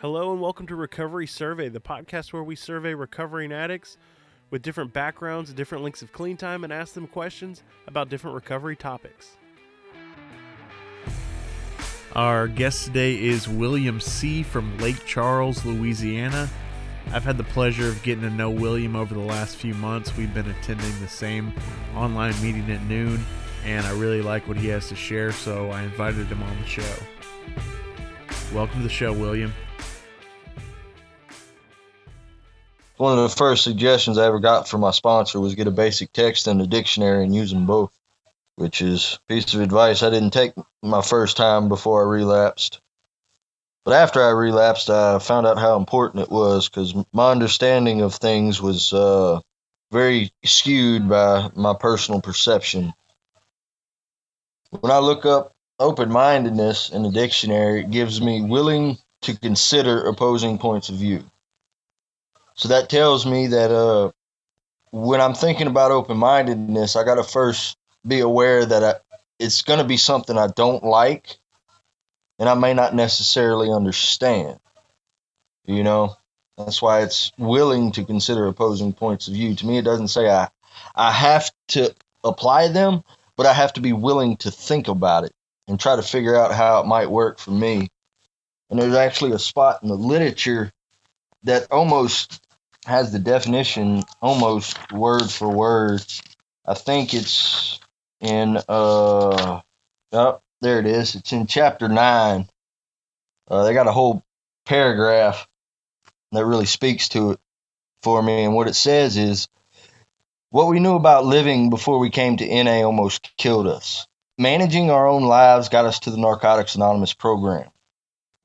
Hello and welcome to Recovery Survey, the podcast where we survey recovering addicts with different backgrounds, different lengths of clean time, and ask them questions about different recovery topics. Our guest today is William C. from Lake Charles, Louisiana. I've had the pleasure of getting to know William over the last few months. We've been attending the same online meeting at noon, and I really like what he has to share, so I invited him on the show. Welcome to the show, William. One of the first suggestions I ever got from my sponsor was get a basic text and a dictionary and use them both, which is a piece of advice I didn't take my first time before I relapsed. But after I relapsed, I found out how important it was because my understanding of things was uh, very skewed by my personal perception. When I look up open mindedness in the dictionary, it gives me willing to consider opposing points of view. So that tells me that uh, when I'm thinking about open mindedness, I got to first be aware that I, it's going to be something I don't like and I may not necessarily understand. You know, that's why it's willing to consider opposing points of view. To me, it doesn't say I I have to apply them, but I have to be willing to think about it and try to figure out how it might work for me. And there's actually a spot in the literature that almost has the definition almost word for word. I think it's in uh oh, there it is. It's in chapter nine. Uh, they got a whole paragraph that really speaks to it for me. And what it says is what we knew about living before we came to NA almost killed us. Managing our own lives got us to the Narcotics Anonymous program.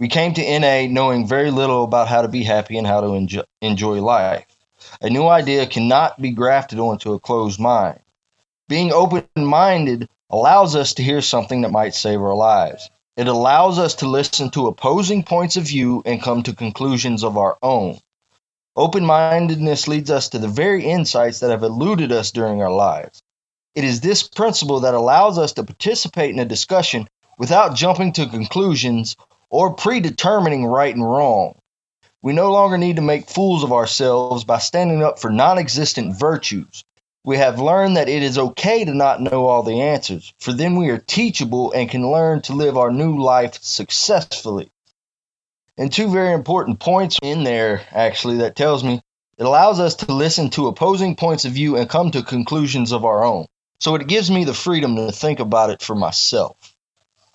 We came to NA knowing very little about how to be happy and how to enjoy, enjoy life. A new idea cannot be grafted onto a closed mind. Being open minded allows us to hear something that might save our lives. It allows us to listen to opposing points of view and come to conclusions of our own. Open mindedness leads us to the very insights that have eluded us during our lives. It is this principle that allows us to participate in a discussion without jumping to conclusions or predetermining right and wrong. We no longer need to make fools of ourselves by standing up for non existent virtues. We have learned that it is okay to not know all the answers, for then we are teachable and can learn to live our new life successfully. And two very important points in there, actually, that tells me it allows us to listen to opposing points of view and come to conclusions of our own. So it gives me the freedom to think about it for myself.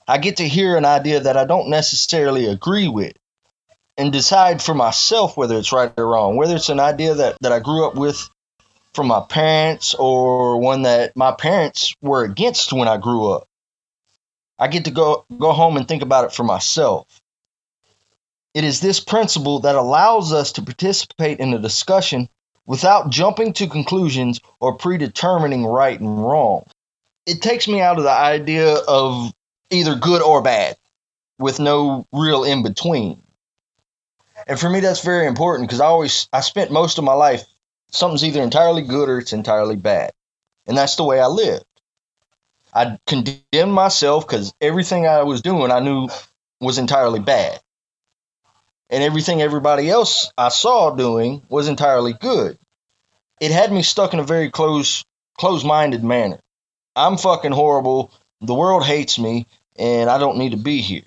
I get to hear an idea that I don't necessarily agree with and decide for myself whether it's right or wrong, whether it's an idea that, that I grew up with from my parents or one that my parents were against when I grew up. I get to go go home and think about it for myself. It is this principle that allows us to participate in a discussion without jumping to conclusions or predetermining right and wrong. It takes me out of the idea of either good or bad with no real in between. And for me that's very important because I always I spent most of my life something's either entirely good or it's entirely bad. And that's the way I lived. I condemned myself because everything I was doing I knew was entirely bad. And everything everybody else I saw doing was entirely good. It had me stuck in a very close close minded manner. I'm fucking horrible. The world hates me and I don't need to be here.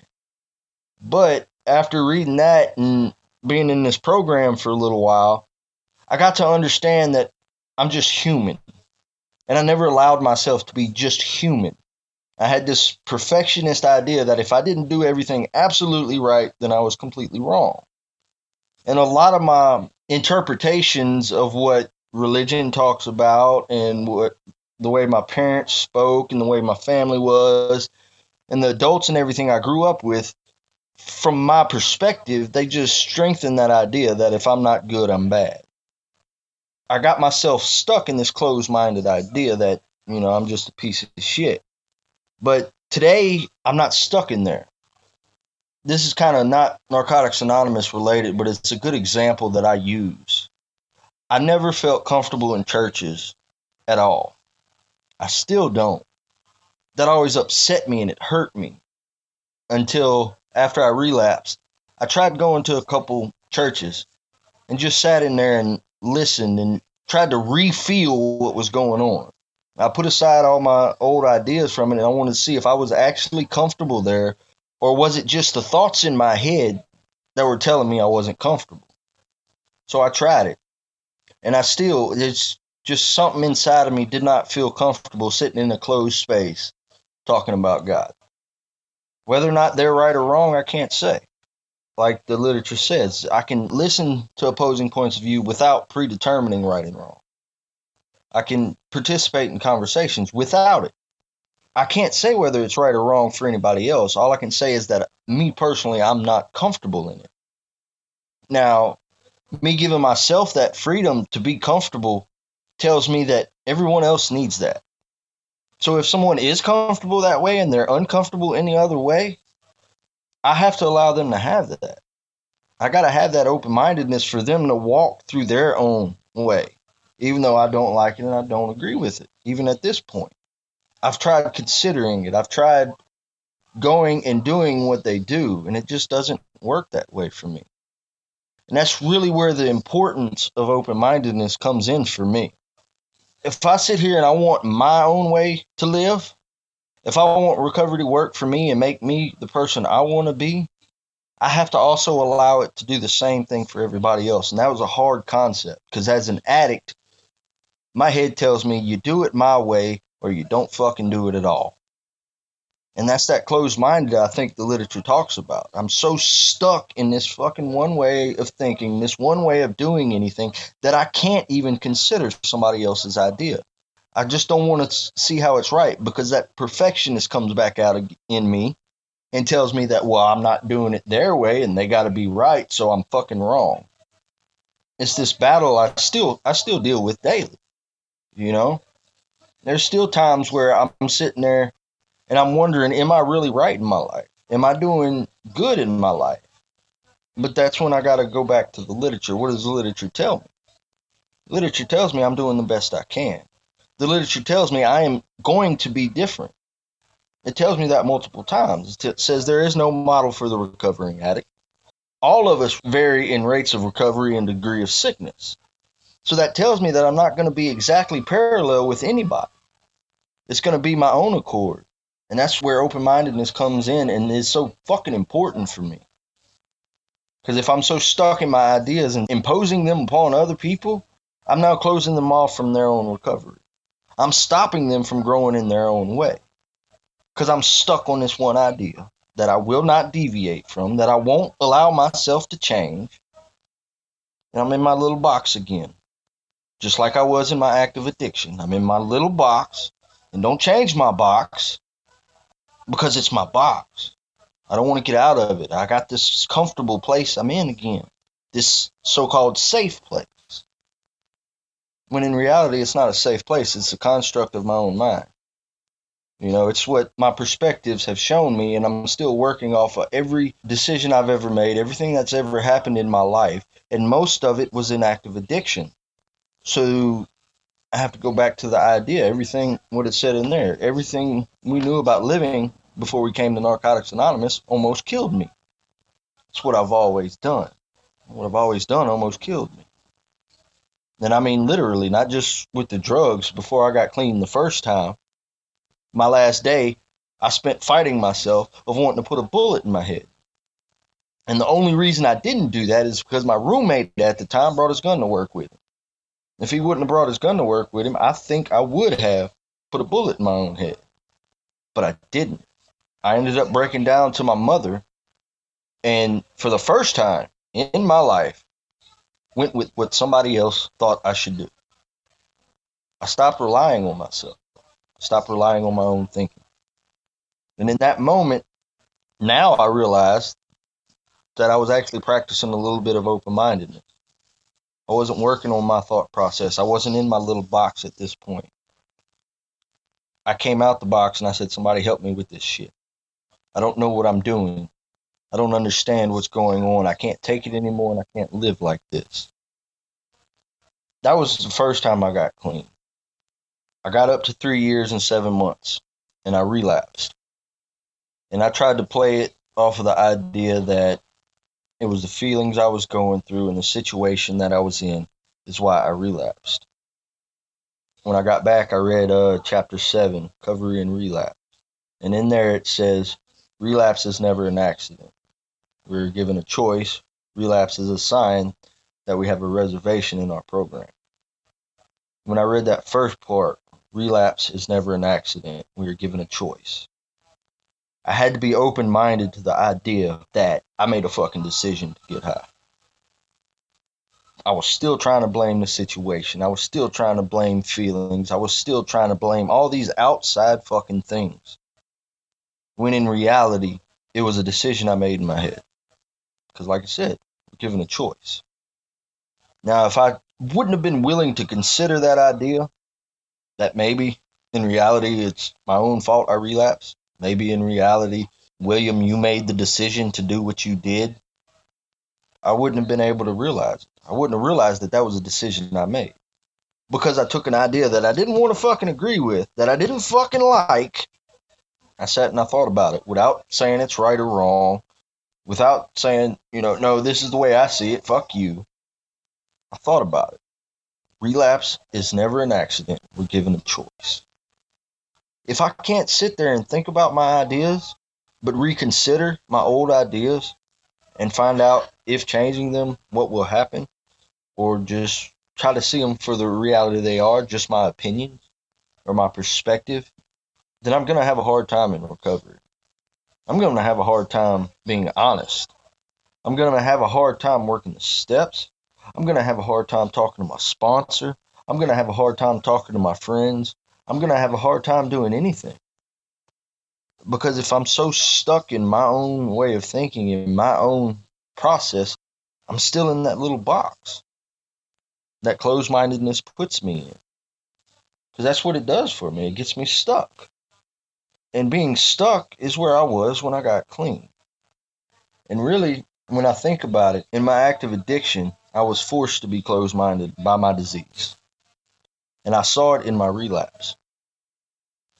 But after reading that and being in this program for a little while, I got to understand that I'm just human. And I never allowed myself to be just human. I had this perfectionist idea that if I didn't do everything absolutely right, then I was completely wrong. And a lot of my interpretations of what religion talks about and what the way my parents spoke and the way my family was and the adults and everything I grew up with, from my perspective, they just strengthen that idea that if I'm not good, I'm bad. I got myself stuck in this closed minded idea that, you know, I'm just a piece of shit. But today, I'm not stuck in there. This is kind of not Narcotics Anonymous related, but it's a good example that I use. I never felt comfortable in churches at all. I still don't. That always upset me and it hurt me until after I relapsed, I tried going to a couple churches and just sat in there and listened and tried to re-feel what was going on. I put aside all my old ideas from it and I wanted to see if I was actually comfortable there or was it just the thoughts in my head that were telling me I wasn't comfortable. So I tried it. And I still it's just something inside of me did not feel comfortable sitting in a closed space talking about God. Whether or not they're right or wrong, I can't say. Like the literature says, I can listen to opposing points of view without predetermining right and wrong. I can participate in conversations without it. I can't say whether it's right or wrong for anybody else. All I can say is that me personally, I'm not comfortable in it. Now, me giving myself that freedom to be comfortable tells me that everyone else needs that. So if someone is comfortable that way and they're uncomfortable any other way, I have to allow them to have that. I got to have that open mindedness for them to walk through their own way, even though I don't like it and I don't agree with it, even at this point. I've tried considering it. I've tried going and doing what they do, and it just doesn't work that way for me. And that's really where the importance of open mindedness comes in for me. If I sit here and I want my own way to live, if I want recovery to work for me and make me the person I want to be, I have to also allow it to do the same thing for everybody else. And that was a hard concept because as an addict, my head tells me you do it my way or you don't fucking do it at all. And that's that closed minded I think the literature talks about. I'm so stuck in this fucking one way of thinking, this one way of doing anything, that I can't even consider somebody else's idea. I just don't want to see how it's right because that perfectionist comes back out in me and tells me that, well, I'm not doing it their way and they got to be right, so I'm fucking wrong. It's this battle I still I still deal with daily. You know? There's still times where I'm sitting there and I'm wondering, am I really right in my life? Am I doing good in my life? But that's when I got to go back to the literature. What does the literature tell me? Literature tells me I'm doing the best I can. The literature tells me I am going to be different. It tells me that multiple times. It says there is no model for the recovering addict. All of us vary in rates of recovery and degree of sickness. So that tells me that I'm not going to be exactly parallel with anybody. It's going to be my own accord. And that's where open mindedness comes in and is so fucking important for me. Because if I'm so stuck in my ideas and imposing them upon other people, I'm now closing them off from their own recovery. I'm stopping them from growing in their own way. Because I'm stuck on this one idea that I will not deviate from, that I won't allow myself to change. And I'm in my little box again. Just like I was in my active addiction. I'm in my little box. And don't change my box because it's my box. I don't want to get out of it. I got this comfortable place I'm in again, this so called safe place. When in reality, it's not a safe place, it's a construct of my own mind. You know, it's what my perspectives have shown me, and I'm still working off of every decision I've ever made, everything that's ever happened in my life, and most of it was in active addiction. So I have to go back to the idea, everything, what it said in there, everything we knew about living before we came to Narcotics Anonymous almost killed me. It's what I've always done. What I've always done almost killed me. And I mean literally, not just with the drugs. Before I got clean the first time, my last day, I spent fighting myself of wanting to put a bullet in my head. And the only reason I didn't do that is because my roommate at the time brought his gun to work with him. If he wouldn't have brought his gun to work with him, I think I would have put a bullet in my own head. But I didn't. I ended up breaking down to my mother, and for the first time in my life, went with what somebody else thought I should do. I stopped relying on myself. I stopped relying on my own thinking. And in that moment, now I realized that I was actually practicing a little bit of open mindedness. I wasn't working on my thought process. I wasn't in my little box at this point. I came out the box and I said, Somebody help me with this shit. I don't know what I'm doing. I don't understand what's going on. I can't take it anymore and I can't live like this. That was the first time I got clean. I got up to three years and seven months and I relapsed. And I tried to play it off of the idea that It was the feelings I was going through and the situation that I was in is why I relapsed. When I got back, I read uh, chapter 7, Recovery and Relapse. And in there it says, relapse is never an accident. We're given a choice. Relapse is a sign that we have a reservation in our program. When I read that first part, relapse is never an accident. We are given a choice. I had to be open minded to the idea that I made a fucking decision to get high. I was still trying to blame the situation. I was still trying to blame feelings. I was still trying to blame all these outside fucking things. When in reality, it was a decision I made in my head. Because, like I said, given a choice. Now, if I wouldn't have been willing to consider that idea, that maybe in reality it's my own fault I relapsed, maybe in reality, William, you made the decision to do what you did, I wouldn't have been able to realize it. I wouldn't have realized that that was a decision I made because I took an idea that I didn't want to fucking agree with, that I didn't fucking like. I sat and I thought about it without saying it's right or wrong, without saying, you know, no, this is the way I see it, fuck you. I thought about it. Relapse is never an accident. We're given a choice. If I can't sit there and think about my ideas, but reconsider my old ideas and find out if changing them, what will happen, or just try to see them for the reality they are, just my opinions or my perspective, then I'm going to have a hard time in recovery. I'm going to have a hard time being honest. I'm going to have a hard time working the steps. I'm going to have a hard time talking to my sponsor. I'm going to have a hard time talking to my friends. I'm going to have a hard time doing anything. Because if I'm so stuck in my own way of thinking, in my own process, I'm still in that little box that closed mindedness puts me in. Because that's what it does for me. It gets me stuck. And being stuck is where I was when I got clean. And really, when I think about it, in my active addiction, I was forced to be closed minded by my disease. And I saw it in my relapse.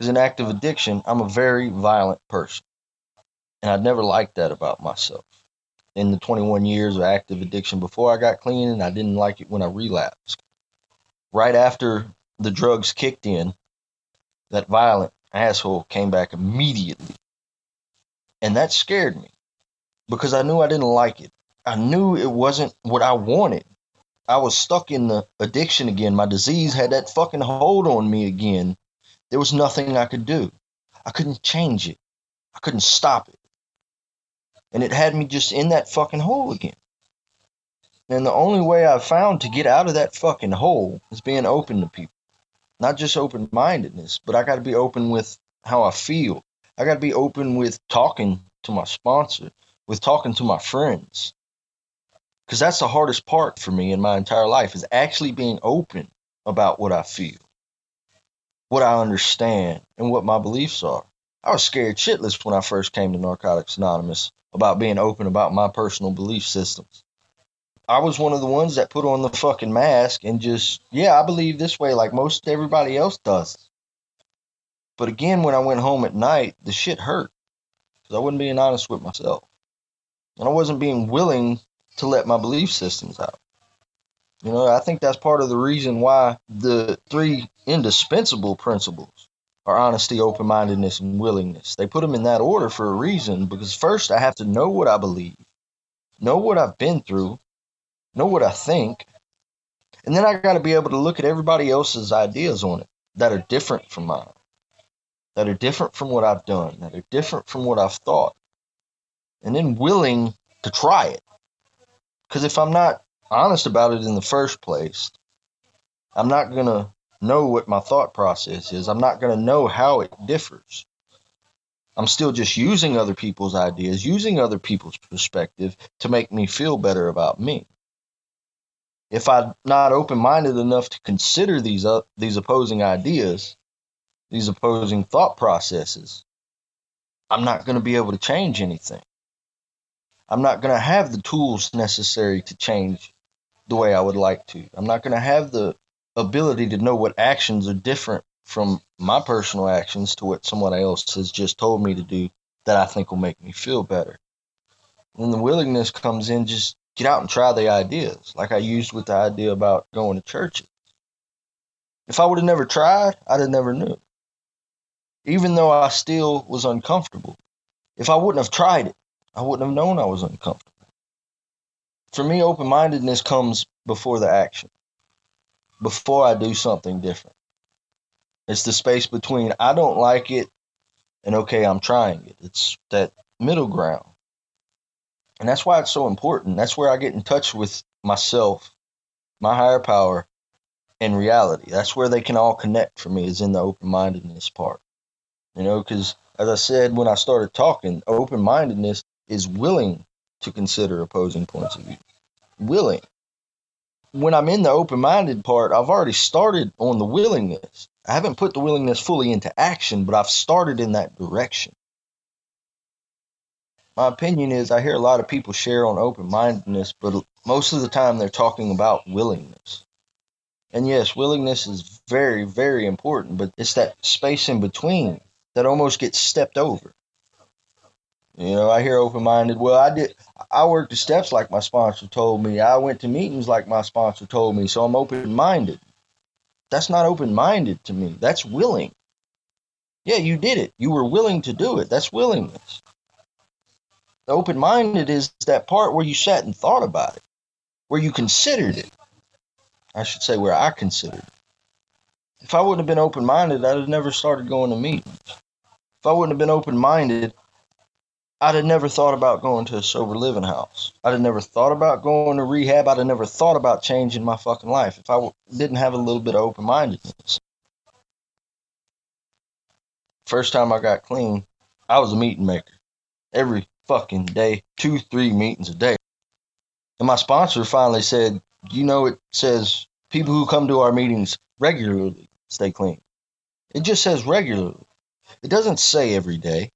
Because in active addiction, I'm a very violent person. And I'd never liked that about myself in the 21 years of active addiction before I got clean, and I didn't like it when I relapsed. Right after the drugs kicked in, that violent asshole came back immediately. And that scared me because I knew I didn't like it. I knew it wasn't what I wanted. I was stuck in the addiction again. My disease had that fucking hold on me again. There was nothing I could do. I couldn't change it. I couldn't stop it and it had me just in that fucking hole again. And the only way I've found to get out of that fucking hole is being open to people. Not just open mindedness, but I got to be open with how I feel. I got to be open with talking to my sponsor, with talking to my friends. Because that's the hardest part for me in my entire life is actually being open about what I feel, what I understand, and what my beliefs are. I was scared shitless when I first came to Narcotics Anonymous about being open about my personal belief systems. I was one of the ones that put on the fucking mask and just, yeah, I believe this way like most everybody else does. But again, when I went home at night, the shit hurt because I wasn't being honest with myself. And I wasn't being willing to let my belief systems out. You know, I think that's part of the reason why the three indispensable principles are honesty, open mindedness, and willingness. They put them in that order for a reason because first I have to know what I believe, know what I've been through, know what I think, and then I got to be able to look at everybody else's ideas on it that are different from mine, that are different from what I've done, that are different from what I've thought, and then willing to try it. Because if I'm not honest about it in the first place, I'm not going to know what my thought process is. I'm not going to know how it differs. I'm still just using other people's ideas, using other people's perspective to make me feel better about me. If I'm not open minded enough to consider these, uh, these opposing ideas, these opposing thought processes, I'm not going to be able to change anything. I'm not going to have the tools necessary to change the way I would like to. I'm not going to have the ability to know what actions are different from my personal actions to what someone else has just told me to do that I think will make me feel better. And the willingness comes in just get out and try the ideas, like I used with the idea about going to churches. If I would have never tried, I'd have never knew. Even though I still was uncomfortable. If I wouldn't have tried it, I wouldn't have known I was uncomfortable. For me, open mindedness comes before the action, before I do something different. It's the space between I don't like it and okay, I'm trying it. It's that middle ground. And that's why it's so important. That's where I get in touch with myself, my higher power, and reality. That's where they can all connect for me, is in the open mindedness part. You know, because as I said when I started talking, open mindedness is willing to consider opposing points of view. Willing. When I'm in the open minded part, I've already started on the willingness. I haven't put the willingness fully into action, but I've started in that direction my opinion is I hear a lot of people share on open mindedness, but most of the time they're talking about willingness. And yes, willingness is very, very important, but it's that space in between that almost gets stepped over. You know, I hear open minded. Well, I did. I worked the steps like my sponsor told me. I went to meetings like my sponsor told me. So I'm open minded. That's not open minded to me. That's willing. Yeah, you did it. You were willing to do it. That's willingness open minded is that part where you sat and thought about it, where you considered it. I should say where I considered it. If I wouldn't have been open minded, I'd have never started going to meetings. If I wouldn't have been open minded, I'd have never thought about going to a sober living house. I'd have never thought about going to rehab. I'd have never thought about changing my fucking life if I w- didn't have a little bit of open mindedness. First time I got clean, I was a meeting maker. Every fucking day, two, three meetings a day. And my sponsor finally said, You know, it says people who come to our meetings regularly stay clean. It just says regularly. It doesn't say every day.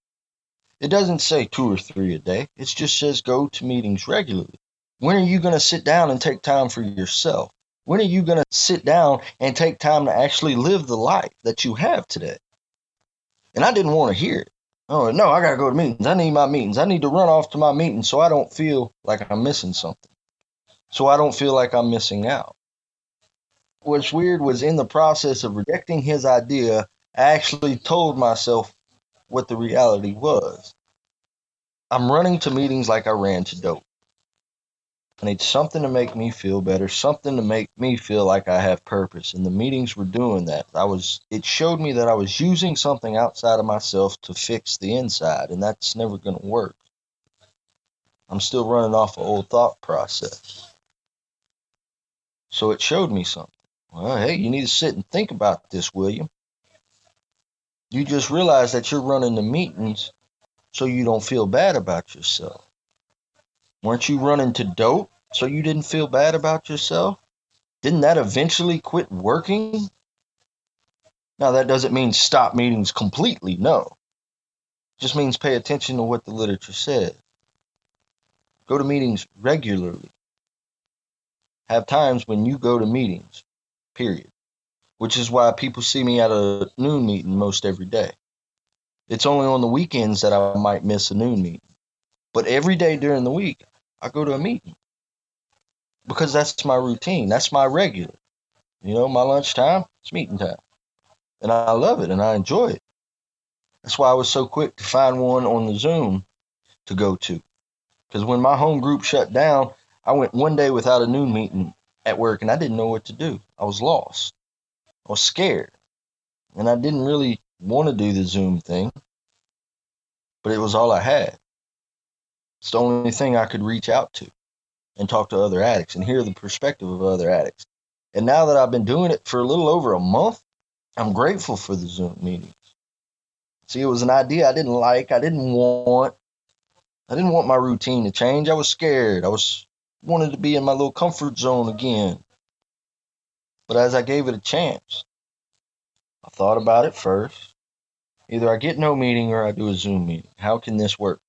It doesn't say two or three a day. It just says go to meetings regularly. When are you going to sit down and take time for yourself? When are you going to sit down and take time to actually live the life that you have today? And I didn't want to hear it. Oh no, I gotta go to meetings. I need my meetings. I need to run off to my meetings so I don't feel like I'm missing something. So I don't feel like I'm missing out. What's weird was in the process of rejecting his idea, I actually told myself what the reality was. I'm running to meetings like I ran to dope. I need something to make me feel better, something to make me feel like I have purpose. And the meetings were doing that. I was it showed me that I was using something outside of myself to fix the inside, and that's never to work. I'm still running off an old thought process. So it showed me something. Well, hey, you need to sit and think about this, William. You just realize that you're running the meetings so you don't feel bad about yourself. Weren't you running to dope so you didn't feel bad about yourself? Didn't that eventually quit working? Now, that doesn't mean stop meetings completely, no. It just means pay attention to what the literature says. Go to meetings regularly. Have times when you go to meetings, period. Which is why people see me at a noon meeting most every day. It's only on the weekends that I might miss a noon meeting. But every day during the week, I go to a meeting because that's my routine. That's my regular. You know, my lunchtime, it's meeting time. And I love it and I enjoy it. That's why I was so quick to find one on the Zoom to go to. Because when my home group shut down, I went one day without a noon meeting at work and I didn't know what to do. I was lost. I was scared. And I didn't really want to do the Zoom thing, but it was all I had. It's the only thing I could reach out to and talk to other addicts and hear the perspective of other addicts. And now that I've been doing it for a little over a month, I'm grateful for the Zoom meetings. See, it was an idea I didn't like, I didn't want. I didn't want my routine to change. I was scared. I was wanted to be in my little comfort zone again. But as I gave it a chance, I thought about it first. Either I get no meeting or I do a Zoom meeting. How can this work?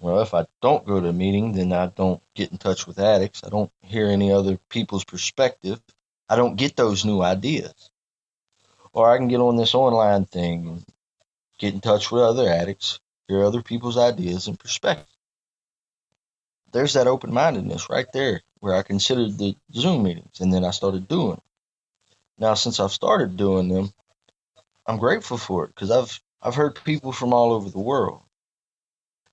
Well, if I don't go to a meeting, then I don't get in touch with addicts. I don't hear any other people's perspective. I don't get those new ideas. Or I can get on this online thing and get in touch with other addicts, hear other people's ideas and perspectives. There's that open mindedness right there where I considered the Zoom meetings and then I started doing. Now, since I've started doing them, I'm grateful for it because I've I've heard people from all over the world.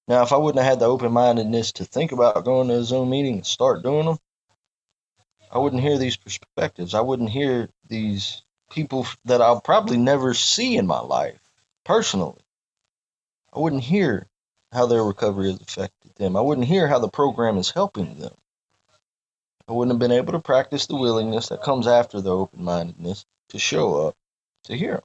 Now, if I wouldn't have had the open mindedness to think about going to a Zoom meeting and start doing them, I wouldn't hear these perspectives. I wouldn't hear these people that I'll probably never see in my life personally. I wouldn't hear how their recovery is affected them. I wouldn't hear how the program is helping them. I wouldn't have been able to practice the willingness that comes after the open mindedness to show up to hear them.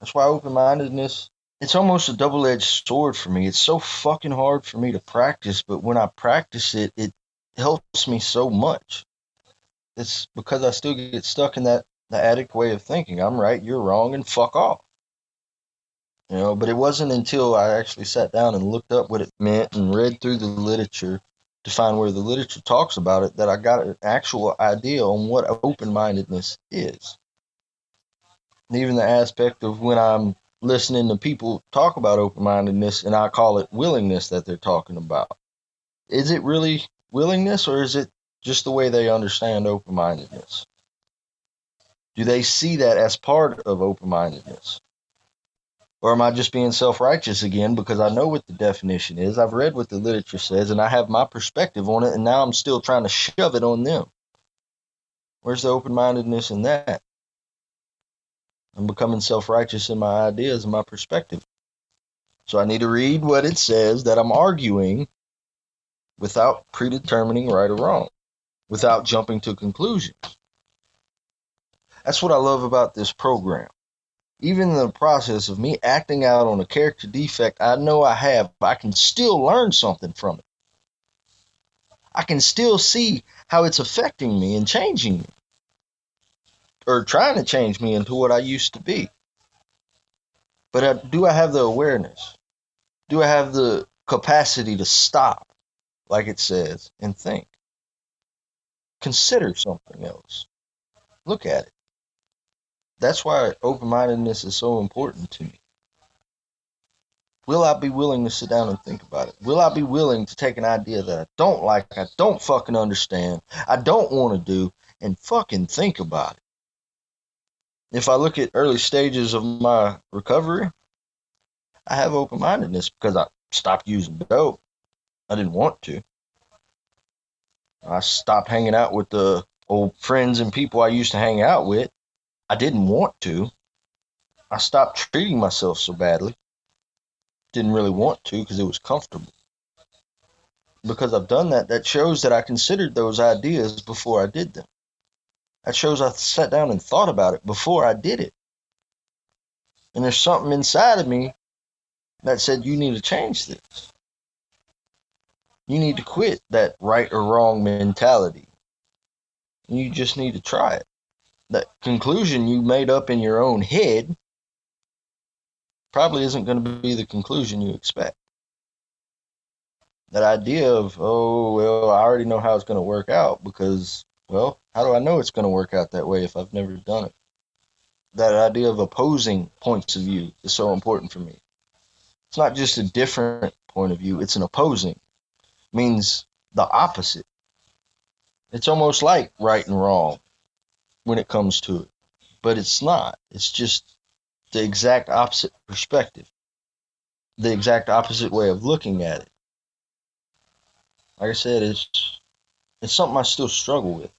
That's why open mindedness, it's almost a double edged sword for me. It's so fucking hard for me to practice, but when I practice it, it helps me so much. It's because I still get stuck in that the addict way of thinking. I'm right, you're wrong, and fuck off. You know, but it wasn't until I actually sat down and looked up what it meant and read through the literature to find where the literature talks about it that I got an actual idea on what open mindedness is. Even the aspect of when I'm listening to people talk about open mindedness and I call it willingness that they're talking about. Is it really willingness or is it just the way they understand open mindedness? Do they see that as part of open mindedness? Or am I just being self righteous again because I know what the definition is? I've read what the literature says and I have my perspective on it, and now I'm still trying to shove it on them. Where's the open mindedness in that? I'm becoming self righteous in my ideas and my perspective. So I need to read what it says that I'm arguing without predetermining right or wrong, without jumping to conclusions. That's what I love about this program even in the process of me acting out on a character defect I know I have, I can still learn something from it. I can still see how it's affecting me and changing me, or trying to change me into what I used to be. But do I have the awareness? Do I have the capacity to stop, like it says, and think? Consider something else. Look at it. That's why open mindedness is so important to me. Will I be willing to sit down and think about it? Will I be willing to take an idea that I don't like, I don't fucking understand, I don't want to do, and fucking think about it? If I look at early stages of my recovery, I have open mindedness because I stopped using dope. I didn't want to. I stopped hanging out with the old friends and people I used to hang out with I didn't want to. I stopped treating myself so badly. Didn't really want to because it was comfortable. Because I've done that, that shows that I considered those ideas before I did them. That shows I sat down and thought about it before I did it. And there's something inside of me that said, you need to change this. You need to quit that right or wrong mentality. You just need to try it that conclusion you made up in your own head probably isn't going to be the conclusion you expect. That idea of, oh, well, I already know how it's going to work out because, well, how do I know it's going to work out that way if I've never done it? That idea of opposing points of view is so important for me. It's not just a different point of view, it's an opposing. It means the opposite. It's almost like right and wrong when it comes to it. But it's not. It's just the exact opposite perspective, the exact opposite way of looking at it. Like I said, it's it's something I still struggle with,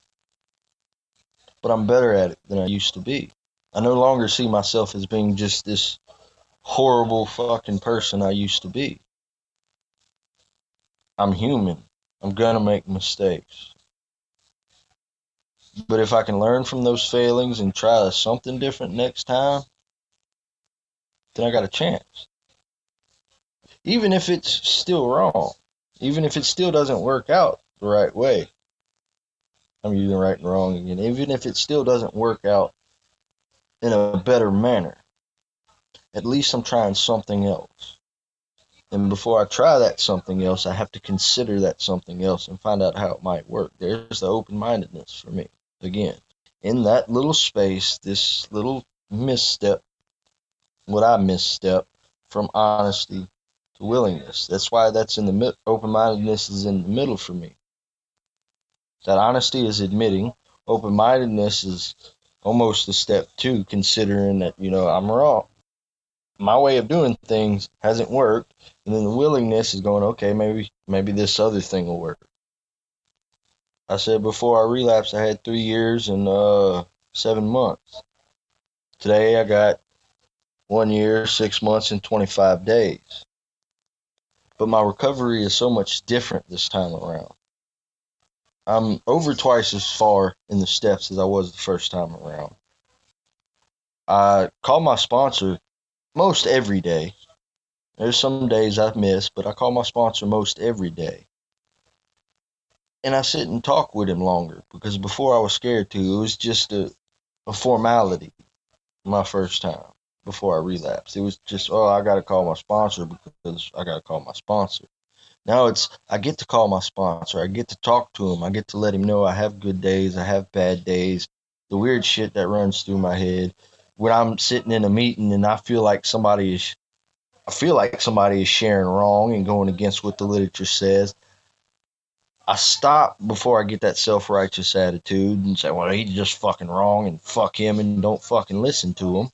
but I'm better at it than I used to be. I no longer see myself as being just this horrible fucking person I used to be. I'm human. I'm gonna make mistakes. But if I can learn from those failings and try something different next time, then I got a chance. Even if it's still wrong, even if it still doesn't work out the right way. I'm using right and wrong again. Even if it still doesn't work out in a better manner, at least I'm trying something else. And before I try that something else, I have to consider that something else and find out how it might work. There's the open mindedness for me again. In that little space, this little misstep, what I misstep from honesty to willingness. That's why that's in the mid- open mindedness is in the middle for me. That honesty is admitting. Open mindedness is almost a step two, considering that, you know, I'm wrong. My way of doing things hasn't worked. And then the willingness is going, okay, maybe maybe this other thing will work. I said before I relapsed, I had three years and uh, seven months. Today I got one year, six months, and 25 days. But my recovery is so much different this time around. I'm over twice as far in the steps as I was the first time around. I call my sponsor most every day. There's some days I've missed, but I call my sponsor most every day. And I sit and talk with him longer because before I was scared to. It was just a, a formality my first time before I relapsed. It was just, oh, I got to call my sponsor because I got to call my sponsor. Now it's I get to call my sponsor. I get to talk to him. I get to let him know I have good days, I have bad days, the weird shit that runs through my head. When I'm sitting in a meeting and I feel like somebody is I feel like somebody is sharing wrong and going against what the literature says. I stop before I get that self righteous attitude and say, well, he's just fucking wrong and fuck him and don't fucking listen to him.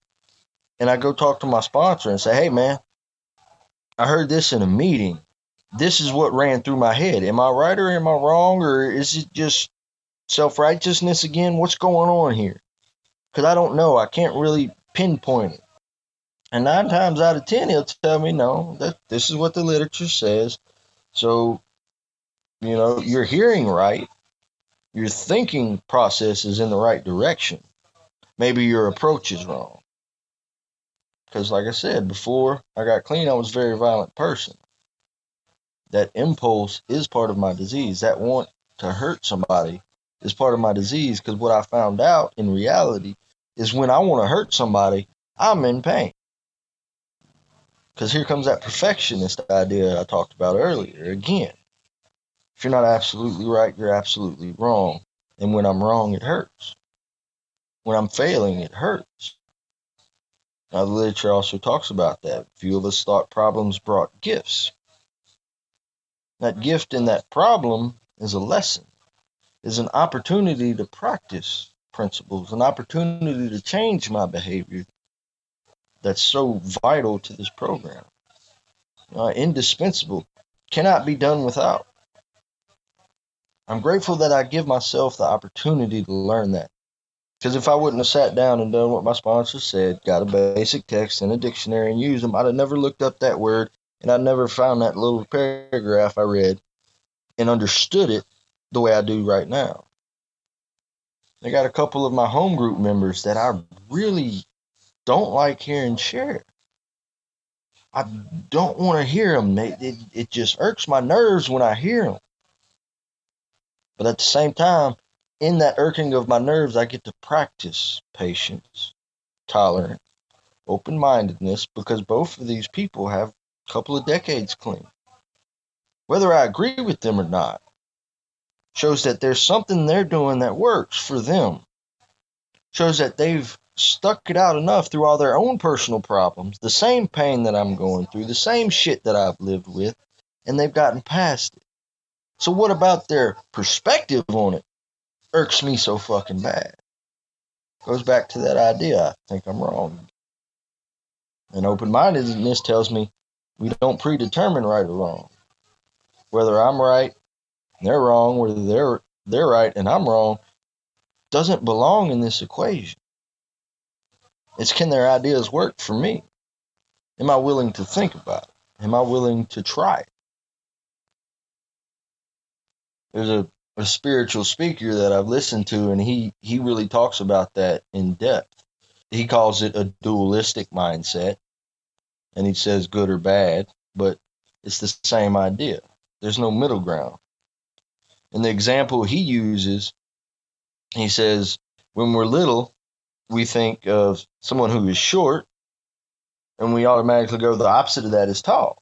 And I go talk to my sponsor and say, hey, man, I heard this in a meeting this is what ran through my head. Am I right or am I wrong? Or is it just self righteousness again? What's going on here? Because I don't know. I can't really pinpoint it. And nine times out of ten, he'll tell me, no, that this is what the literature says. So, you know, you're hearing right. Your thinking process is in the right direction. Maybe your approach is wrong. Because, like I said before, I got clean, I was a very violent person that impulse is part of my disease. That want to hurt somebody is part of my disease because what I found out in reality is when I want to hurt somebody, I'm in pain. Because here comes that perfectionist idea I talked about earlier. Again, if you're not absolutely right, you're absolutely wrong. And when I'm wrong, it hurts. When I'm failing, it hurts. Now, the literature also talks about that. Few of us thought problems brought gifts. That gift in that problem is a lesson, is an opportunity to practice principles, an opportunity to change my behavior that's so vital to this program. Uh, indispensable, cannot be done without. I'm grateful that I give myself the opportunity to learn that. Because if I wouldn't have sat down and done what my sponsor said, got a basic text and a dictionary and used them, I'd have never looked up that word and I'd never found that little paragraph I read and understood it the way I do right now. I got a couple of my home group members that I really don't like hearing share. I don't want to hear them. It, it, it just irks my nerves when I hear them. But at the same time, in that irking of my nerves, I get to practice patience, tolerance, open mindedness, because both of these people have a couple of decades clean. Whether I agree with them or not shows that there's something they're doing that works for them. Shows that they've stuck it out enough through all their own personal problems, the same pain that I'm going through, the same shit that I've lived with, and they've gotten past it. So, what about their perspective on it irks me so fucking bad? Goes back to that idea. I think I'm wrong. And open mindedness tells me we don't predetermine right or wrong. Whether I'm right they're wrong, whether they're they're right and I'm wrong, doesn't belong in this equation. It's can their ideas work for me? Am I willing to think about it? Am I willing to try it? There's a, a spiritual speaker that I've listened to, and he, he really talks about that in depth. He calls it a dualistic mindset and he says good or bad, but it's the same idea. There's no middle ground. And the example he uses, he says, when we're little, we think of someone who is short, and we automatically go the opposite of that is tall,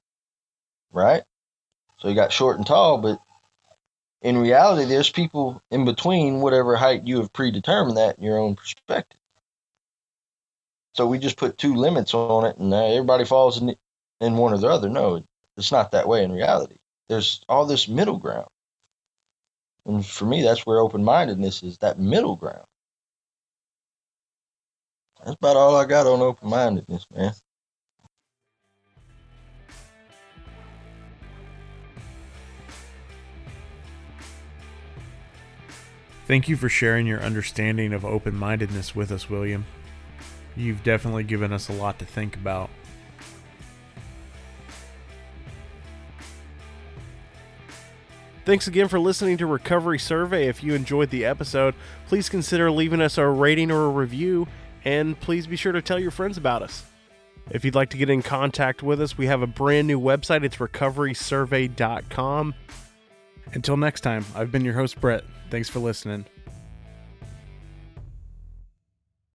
right? So you got short and tall, but in reality, there's people in between whatever height you have predetermined that in your own perspective. So we just put two limits on it, and uh, everybody falls in, in one or the other. No, it's not that way in reality. There's all this middle ground. And for me, that's where open mindedness is that middle ground. That's about all I got on open mindedness, man. Thank you for sharing your understanding of open mindedness with us, William. You've definitely given us a lot to think about. Thanks again for listening to Recovery Survey. If you enjoyed the episode, please consider leaving us a rating or a review, and please be sure to tell your friends about us. If you'd like to get in contact with us, we have a brand new website. It's recoverysurvey.com. Until next time, I've been your host, Brett. Thanks for listening.